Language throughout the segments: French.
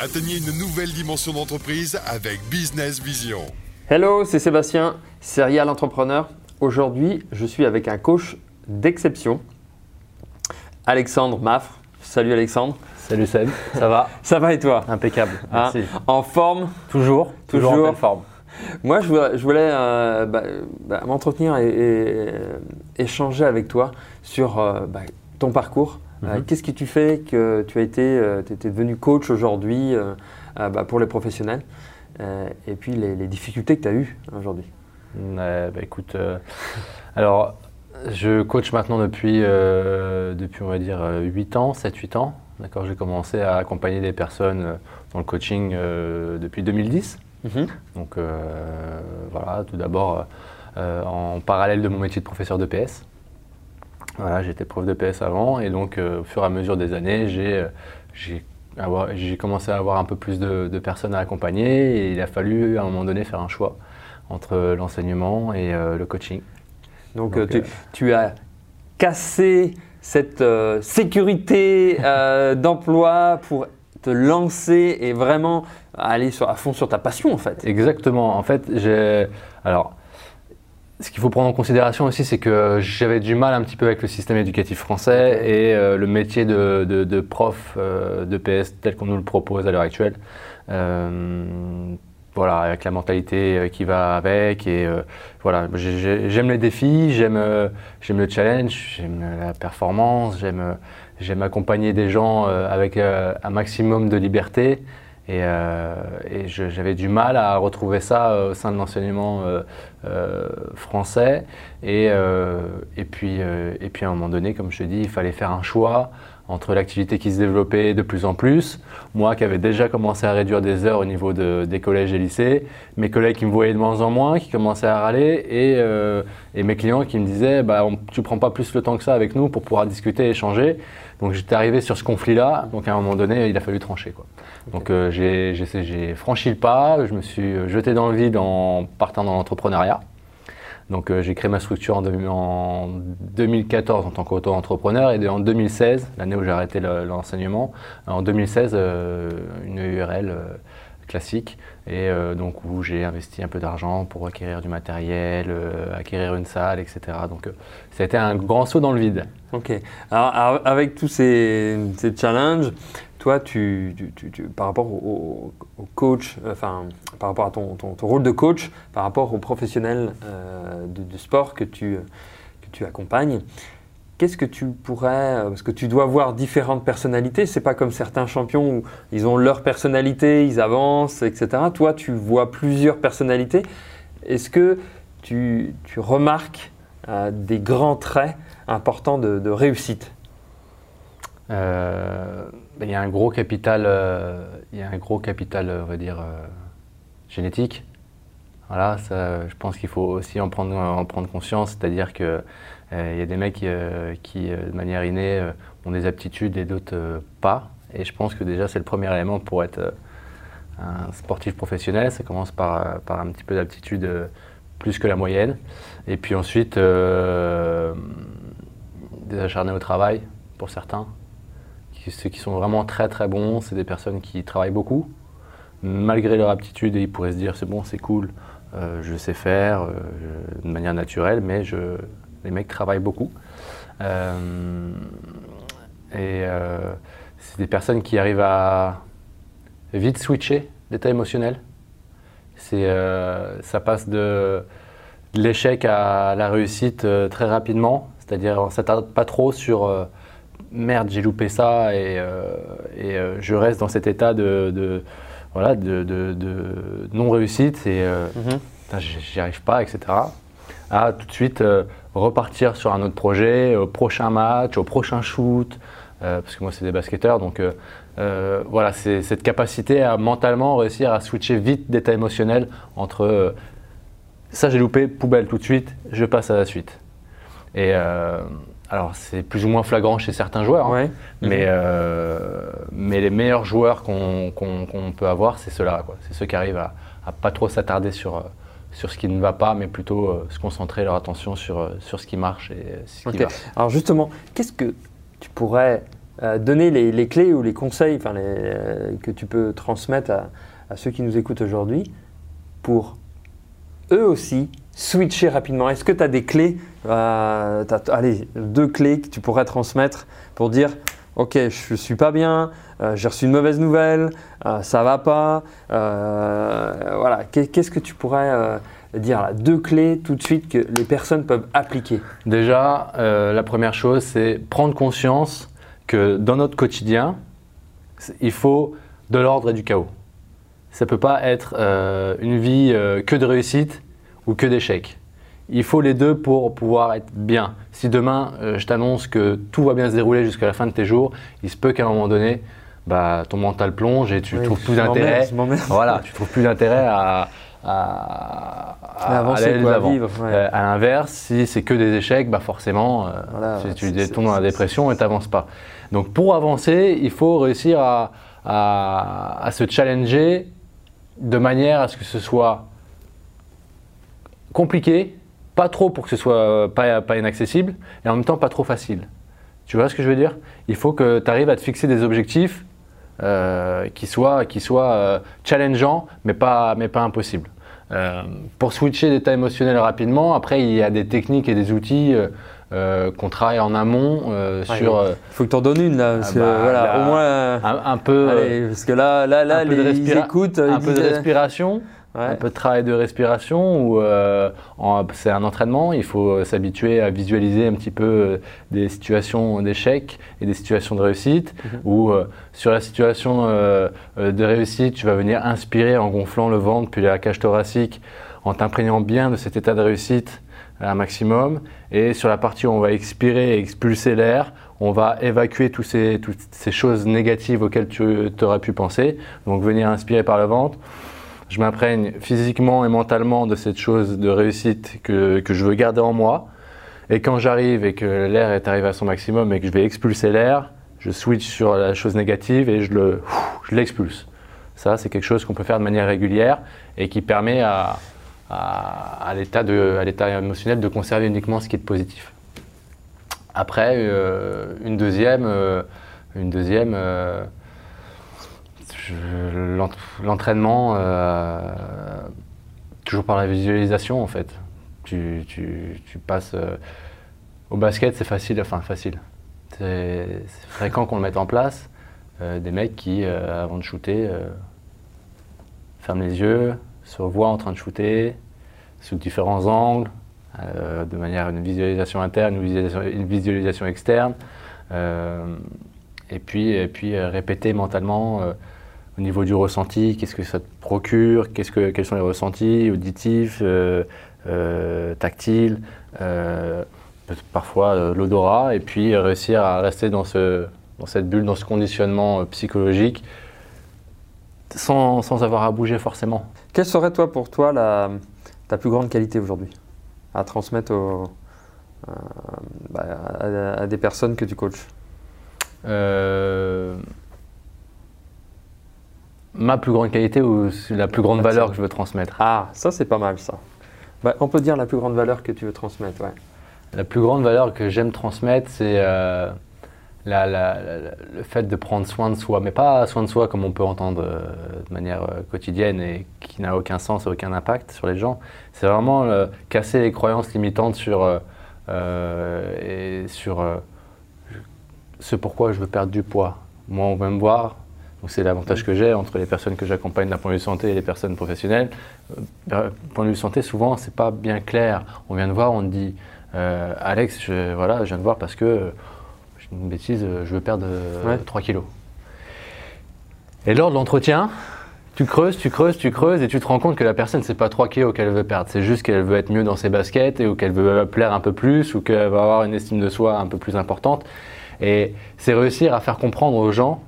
Atteignez une nouvelle dimension d'entreprise avec Business Vision. Hello, c'est Sébastien, serial entrepreneur. Aujourd'hui, je suis avec un coach d'exception, Alexandre Maffre. Salut Alexandre. Salut Seb, ça va? Ça va et toi? Impeccable, Hein? merci. En forme? Toujours, toujours, Toujours. en forme. Moi, je voulais, je voulais, euh, bah, bah, m'entretenir et, et, euh, échanger avec toi sur euh, bah, ton parcours. Euh, Mhm. Qu'est-ce qui tu fais que tu as été, euh, étais devenu coach aujourd'hui euh, bah, pour les professionnels et puis les, les difficultés que tu as eues aujourd'hui? Bah, écoute, alors je coach maintenant depuis, euh, depuis on va dire 8 ans, 7-8 ans. D'accord, j'ai commencé à accompagner des personnes dans le coaching euh, depuis 2010. Donc euh, voilà, tout d'abord en parallèle de mon métier de professeur de PS. Voilà, j'étais prof de PS avant et donc euh, au fur et à mesure des années, j'ai euh, j'ai avoir- j'ai commencé à avoir un peu plus de, de personnes à accompagner et il a fallu à un moment donné faire un choix entre l'enseignement et euh, le coaching. Donc, Donc, tu, tu as cassé cette sécurité d'emploi pour te lancer et vraiment aller sur- à fond sur ta passion en fait. Exactement. En fait, j'ai. Alors, ce qu'il faut prendre en considération aussi, c'est que j'avais du mal un petit peu avec le système éducatif français et euh, le métier de, de- de prof euh, de PS tel qu'on nous le propose à l'heure actuelle. Euh, voilà, avec la mentalité euh, qui va avec. Et euh, voilà, j'ai- j'ai- j'aime les défis, j'aime euh, j'aime le challenge, j'aime la performance, j'aime euh, accompagner des gens euh, avec euh, un maximum de liberté. Et, euh, et j'avais du mal à retrouver ça euh, au sein de l'enseignement euh, euh, français. Et, euh, et, puis, euh, et puis à un moment donné, comme je te dis, il fallait faire un choix entre l'activité qui se développait de plus en plus, moi qui avais déjà commencé à réduire des heures au niveau de- des collèges et lycées, mes collègues qui me voyaient de moins en moins, qui commençaient à râler, et, euh, et mes clients qui me disaient bah, on- Tu prends pas plus le temps que ça avec nous pour pouvoir discuter échanger. Donc j'étais arrivé sur ce conflit-là, donc à un moment donné, il a fallu trancher. Quoi. Donc euh, j'ai- franchi le pas, je me suis jeté dans le vide en partant dans l'entrepreneuriat. Donc euh, j'ai créé ma structure en, deux- en 2014 en tant qu'auto-entrepreneur et de- en 2016, l'année où j'ai arrêté le- l'enseignement, en 2016 euh, une URL euh, classique et euh, donc où j'ai investi un peu d'argent pour acquérir du matériel, euh, acquérir une salle, etc. Donc euh, ça a été un grand saut dans le vide. Ok. Alors, avec tous ces, challenges, toi, tu, tu- tu- par rapport au, coach, enfin, par rapport à ton, ton- rôle de coach, par rapport aux professionnels euh, de, de sport que tu, que tu accompagnes, qu'est-ce que tu pourrais, euh, parce que tu dois voir différentes personnalités, c'est pas comme certains champions où ils ont leur personnalité, ils avancent, etc. Toi, tu vois plusieurs personnalités. Est-ce que tu, tu remarques des grands traits importants de, réussite Euh, Il y a un gros capital, euh, il y a un gros capital, euh, on va dire, génétique. Voilà, je pense qu'il faut aussi en prendre, en prendre conscience, c'est-à-dire que il y a des mecs qui, de manière innée, ont des aptitudes et d'autres pas. Et je pense que déjà, c'est le premier élément pour être un sportif professionnel. Ça commence par, par un petit peu d'aptitude plus que la moyenne. Et puis ensuite, euh, des acharnés au travail pour certains. Ceux qui sont vraiment très très bons, c'est des personnes qui travaillent beaucoup, malgré leur aptitude, et ils pourraient se dire c'est bon, c'est cool, euh, je sais faire euh, de manière naturelle, mais je, les mecs travaillent beaucoup. Euh, et c'est des personnes qui arrivent à vite switcher d'état émotionnel. C'est, euh, ça passe de, de l'échec à la réussite euh, très rapidement, c'est-à-dire on s'attarde pas trop sur euh, merde j'ai loupé ça et, et, je reste dans cet état de, de- voilà, de, de- de non-réussite et euh, Putain, j'y j'y arrive pas, etc. À tout de suite euh, repartir sur un autre projet, au prochain match, au prochain shoot, euh, parce que moi c'est des basketteurs, donc euh, euh, voilà, c'est cette capacité à mentalement réussir à switcher vite d'état émotionnel entre euh, ça j'ai loupé, poubelle tout de suite, je passe à la suite. Et alors c'est plus ou moins flagrant chez certains joueurs, hein, mais, mais les meilleurs joueurs qu'on peut avoir, c'est ceux-là. C'est ceux qui arrivent à, à pas trop s'attarder sur, sur ce qui ne va pas, mais plutôt euh, se concentrer leur attention sur, sur ce qui marche et euh, ce qui Ok. va. Alors justement, qu'est-ce que tu pourrais euh, donner les, les clés ou les conseils euh, que tu peux transmettre à, ceux qui nous écoutent aujourd'hui pour eux aussi switcher rapidement Est-ce que tu as des clés, euh, allez, deux clés que tu pourrais transmettre pour dire Ok, je suis pas bien, j'ai reçu une mauvaise nouvelle, euh, ça va pas. voilà, Qu'est- qu'est-ce que tu pourrais dire Deux clés tout de suite que les personnes peuvent appliquer. Déjà, euh, la première chose, c'est prendre conscience que dans notre quotidien, il faut de l'ordre et du chaos. Ça ne peut pas être euh, une vie euh, que de réussite ou que d'échecs. Il faut les deux pour pouvoir être bien. Si demain, je t'annonce que tout va bien se dérouler jusqu'à la fin de tes jours, il se peut qu'à un moment donné, bah, ton mental plonge et tu Oui, trouves plus d'intérêt. Voilà, tu trouves plus d'intérêt à, à, À avancer, aller de quoi, à l'avant. vivre, ouais. Euh, à l'inverse, si c'est que des échecs, bah forcément, euh, Voilà, si tu tombes dans la dépression et tu n'avances pas. Donc pour avancer, il faut réussir à, à- à se challenger de manière à ce que ce soit compliqué, pas trop pour que ce soit pas, pas inaccessible, et en même temps pas trop facile. Tu vois ce que je veux dire? Il faut que tu arrives à te fixer des objectifs euh, qui soient, qui soient euh, challengeants, mais pas, mais pas impossibles. Euh, pour switcher d'état émotionnel rapidement, après il y a des techniques et des outils euh, qu'on travaille en amont euh, Ouais, sur Il faut que tu en donnes une là, parce Ah que bah, voilà, là, au moins. un, un peu, allez, parce que là, là, là les, ils écoutent. un ils peu de disent, respiration, ouais. un peu de travail de respiration où euh, c'est un entraînement, il faut euh, s'habituer à visualiser un petit peu euh, des situations d'échec et des situations de réussite Mhm. euh, sur la situation euh, de réussite, tu vas venir inspirer en gonflant le ventre puis la cage thoracique en t'imprégnant bien de cet état de réussite un maximum et sur la partie où on va expirer et expulser l'air, on va évacuer tous ces, toutes ces choses négatives auxquelles tu aurais pu penser. Donc venir inspirer par le ventre, je m'imprègne physiquement et mentalement de cette chose de réussite que, que je veux garder en moi. Et quand j'arrive et que l'air est arrivé à son maximum et que je vais expulser l'air, je switch sur la chose négative et je le- l'expulse. Ça, c'est quelque chose qu'on peut faire de manière régulière et qui permet à, à, à l'état émotionnel de conserver uniquement ce qui est positif. Après, euh, une deuxième, euh, une deuxième euh, l'entraînement, euh, toujours par la visualisation en fait. Tu, passes euh, au basket, c'est facile, enfin facile. C'est fréquent qu'on le mette en place. Euh, des mecs qui, avant de shooter, ferment les yeux, se voient en train de shooter sous différents angles, de manière une visualisation interne, une visualisation, une visualisation externe. Et puis, et puis répéter mentalement au niveau du ressenti, qu'est-ce que ça te procure, que, quels sont les ressentis auditifs, euh, euh, tactiles, euh, parfois l'odorat, et puis réussir à rester dans, ce, dans cette bulle, dans ce conditionnement psychologique, sans, sans avoir à bouger forcément. Quelle serait toi pour toi la, ta plus grande qualité aujourd'hui à transmettre aux- bah, à, à des personnes que tu coaches? Ma plus grande qualité ou la plus grande valeur que je veux transmettre Ah, ça c'est pas mal ça. Bah, on peut dire la plus grande valeur que tu veux transmettre, ouais. La plus grande valeur que j'aime transmettre, c'est euh, la- la- la- la- le fait de prendre soin de soi, mais pas soin de soi comme on peut entendre euh, de manière euh, quotidienne et qui n'a aucun sens et aucun impact sur les gens. C'est vraiment casser les croyances limitantes sur, et sur ce pourquoi je veux perdre du poids. Moi, on va me voir. Donc c'est l'avantage que j'ai entre les personnes que j'accompagne d'un point de vue santé et les personnes professionnelles. Euh, d'un point de vue santé, souvent, c'est pas bien clair. On vient te voir, on dit euh, Alex, je, voilà, je viens te voir parce que, euh, j'ai une bêtise, je veux perdre Ouais. 3 kilos. Et lors de l'entretien, tu creuses, tu creuses, tu creuses et tu te rends compte que la personne, c'est pas 3 kilos qu'elle veut perdre, c'est juste qu'elle veut être mieux dans ses baskets et, ou qu'elle veut plaire un peu plus ou qu'elle va avoir une estime de soi un peu plus importante. Et c'est réussir à faire comprendre aux gens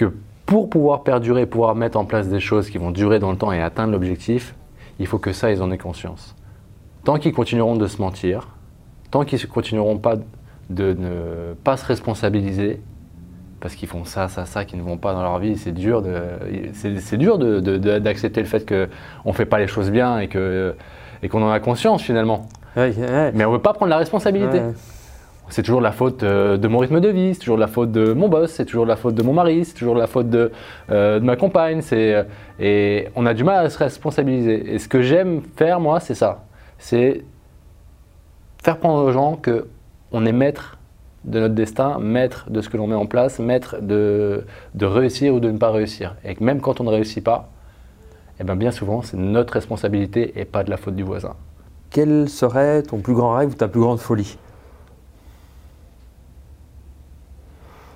que pour pouvoir perdurer, pouvoir mettre en place des choses qui vont durer dans le temps et atteindre l'objectif, il faut que ça, ils en aient conscience. Tant qu'ils continueront de se mentir, tant qu'ils continueront pas de ne pas se responsabiliser, parce qu'ils font ça, ça, ça, qui ne vont pas dans leur vie, c'est dur de, c'est, dur d'accepter le fait qu'on ne fait pas les choses bien et, que, et qu'on en a conscience finalement. Ouais, ouais. Mais on ne veut pas prendre la responsabilité. Ouais. C'est toujours la faute euh, de mon rythme de vie, c'est toujours la faute de mon boss, c'est toujours la faute de mon mari, c'est toujours la faute de, euh, ma compagne. C'est, et on a du mal à se responsabiliser. Et ce que j'aime faire, moi, c'est ça. C'est faire prendre aux gens que on est maître de notre destin, maître de ce que l'on met en place, maître de, de réussir ou de ne pas réussir. Et que même quand on ne réussit pas, eh ben bien souvent, c'est notre responsabilité et pas de la faute du voisin. Quel serait ton plus grand rêve ou ta plus grande folie?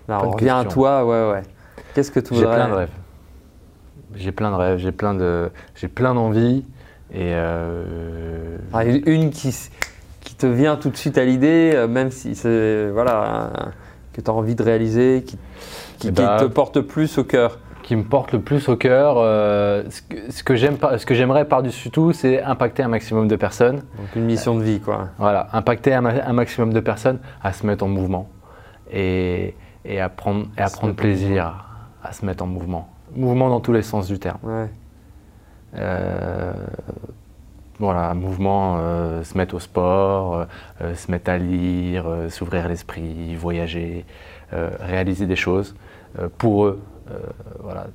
Bonne on revient à toi, ouais, ouais. Qu'est-ce que tu J'ai voudrais plein de rêves. J'ai plein de rêves, j'ai plein de, j'ai plein d'envies et euh, Ah, une- qui, qui te vient tout de suite à l'idée, euh, même si c'est voilà, que tu as envie de réaliser, qui, qui- Eh qui ben, te porte plus au cœur. qui me porte le plus au cœur. euh, ce que, ce que j'aime, ce que j'aimerais par-dessus tout, c'est impacter un maximum de personnes. Donc une mission de vie, quoi. Voilà, impacter un, un maximum de personnes à se mettre en mouvement et, et à prendre, et à prendre plaisir à se mettre en mouvement. Mouvement dans tous les sens du terme. Ouais. Euh, voilà, mouvement, euh, se mettre au sport, euh, se mettre à lire, s'ouvrir l'esprit, voyager, réaliser des choses pour eux. voilà,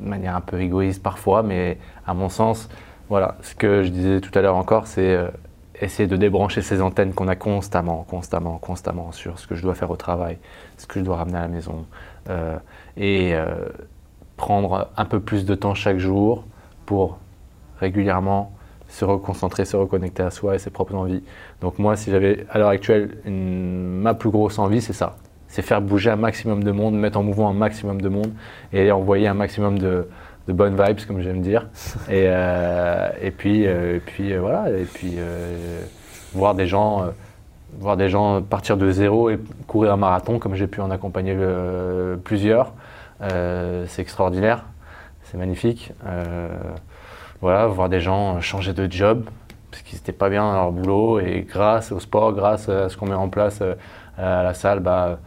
de manière un peu égoïste parfois, mais à mon sens, voilà, ce que je disais tout à l'heure encore, c'est essayer de débrancher ces antennes qu'on a constamment, constamment, constamment sur ce que je dois faire au travail, ce que je dois ramener à la maison, euh, et euh, prendre un peu plus de temps chaque jour pour régulièrement se reconcentrer, se reconnecter à soi et ses propres envies. Donc moi, si j'avais à l'heure actuelle ma plus grosse envie, c'est ça. C'est faire bouger un maximum de monde, mettre en mouvement un maximum de monde et envoyer un maximum de, de bonnes vibes, comme j'aime dire. Et, euh, et puis, euh, et puis euh, voilà, et puis voir des gens, voir des gens partir de zéro et courir un marathon, comme j'ai pu en accompagner plusieurs. C'est extraordinaire, c'est magnifique. Voilà, voir des gens changer de job parce qu'ils n'étaient pas bien dans leur boulot et grâce au sport, grâce à ce qu'on met en place à la salle, bah,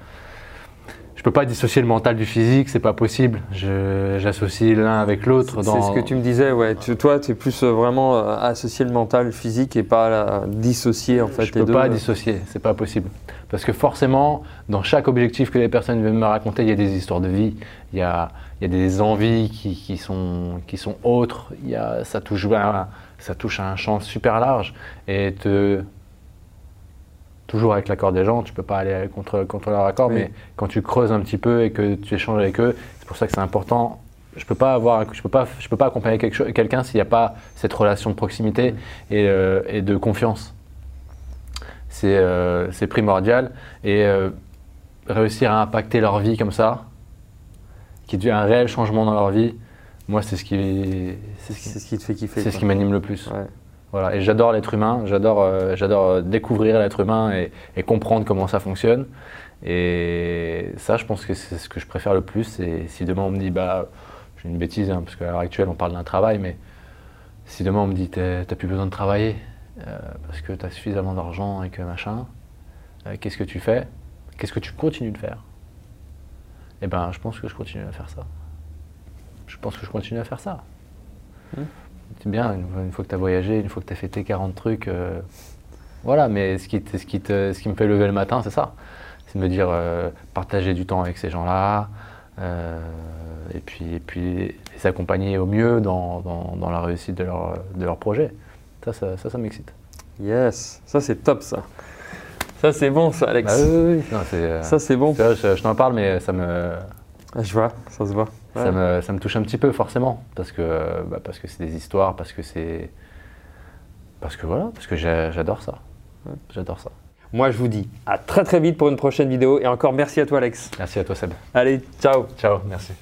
je peux pas dissocier le mental du physique, c'est pas possible. J'associe l'un avec l'autre. C'est ce que tu me disais, ouais. Tu- toi, tu es plus euh, vraiment euh, associé le mental, le physique et pas la- dissocier en fait je les peux deux. pas dissocier, c'est pas possible. Parce que forcément, dans chaque objectif que les personnes viennent me raconter, il y a des histoires de vie, il y a, il y a des envies qui, qui sont, qui sont autres, il y a, ça, touche à, ça touche à un champ super large. Et te, toujours avec l'accord des gens, tu peux pas aller contre, contre leur accord, Oui. mais quand tu creuses un petit peu et que tu échanges avec eux, c'est pour ça que c'est important. Je peux pas avoir, je peux pas, je peux pas accompagner quelqu'un s'il n'y a pas cette relation de proximité et, euh, et de confiance. C'est euh, primordial et euh, réussir à impacter leur vie comme ça, qui devient un réel changement dans leur vie. Moi, c'est ce qui, c'est ce qui, C'est ce qui te fait kiffer. c'est ce qui m'anime le plus. Ouais. Voilà, et j'adore l'être humain, j'adore euh, euh, découvrir l'être humain et, comprendre comment ça fonctionne. Et ça, je pense que c'est ce que je préfère le plus. Et si demain on me dit, bah, j'ai une bêtise, hein, parce qu'à l'heure actuelle on parle d'un travail, mais si demain on me dit, t'as t'as plus besoin de travailler euh, parce que tu as suffisamment d'argent et que machin, qu'est-ce que tu fais? Qu'est-ce que tu continues de faire? Eh ben, je pense que je continue à faire ça. Je pense que je continue à faire ça. C'est bien, une, fois que tu as voyagé, une fois que tu as fait tes 40 trucs, euh, voilà, mais ce qui, te- ce, qui te- ce qui me fait lever le matin, c'est ça. C'est de me dire, euh, partager du temps avec ces gens-là, euh, et, puis, et puis les accompagner au mieux dans, dans- dans la réussite de leur, de leur projet. Ça, ça, ça, ça m'excite. Yes, ça c'est top ça. Ça c'est bon ça, Alex. Bah oui, oui. Non, Ça c'est bon. je t'en parle, mais ça me, Ah, Je vois, ça se voit. Ça, me, ça me touche un petit peu, forcément, parce que, bah, parce que c'est des histoires, parce que c'est. Parce que voilà, parce que j'adore ça. J'adore ça. Moi je vous dis à très très vite pour une prochaine vidéo et encore merci à toi Alex. Merci à toi, Seb. Allez, ciao Ciao, merci.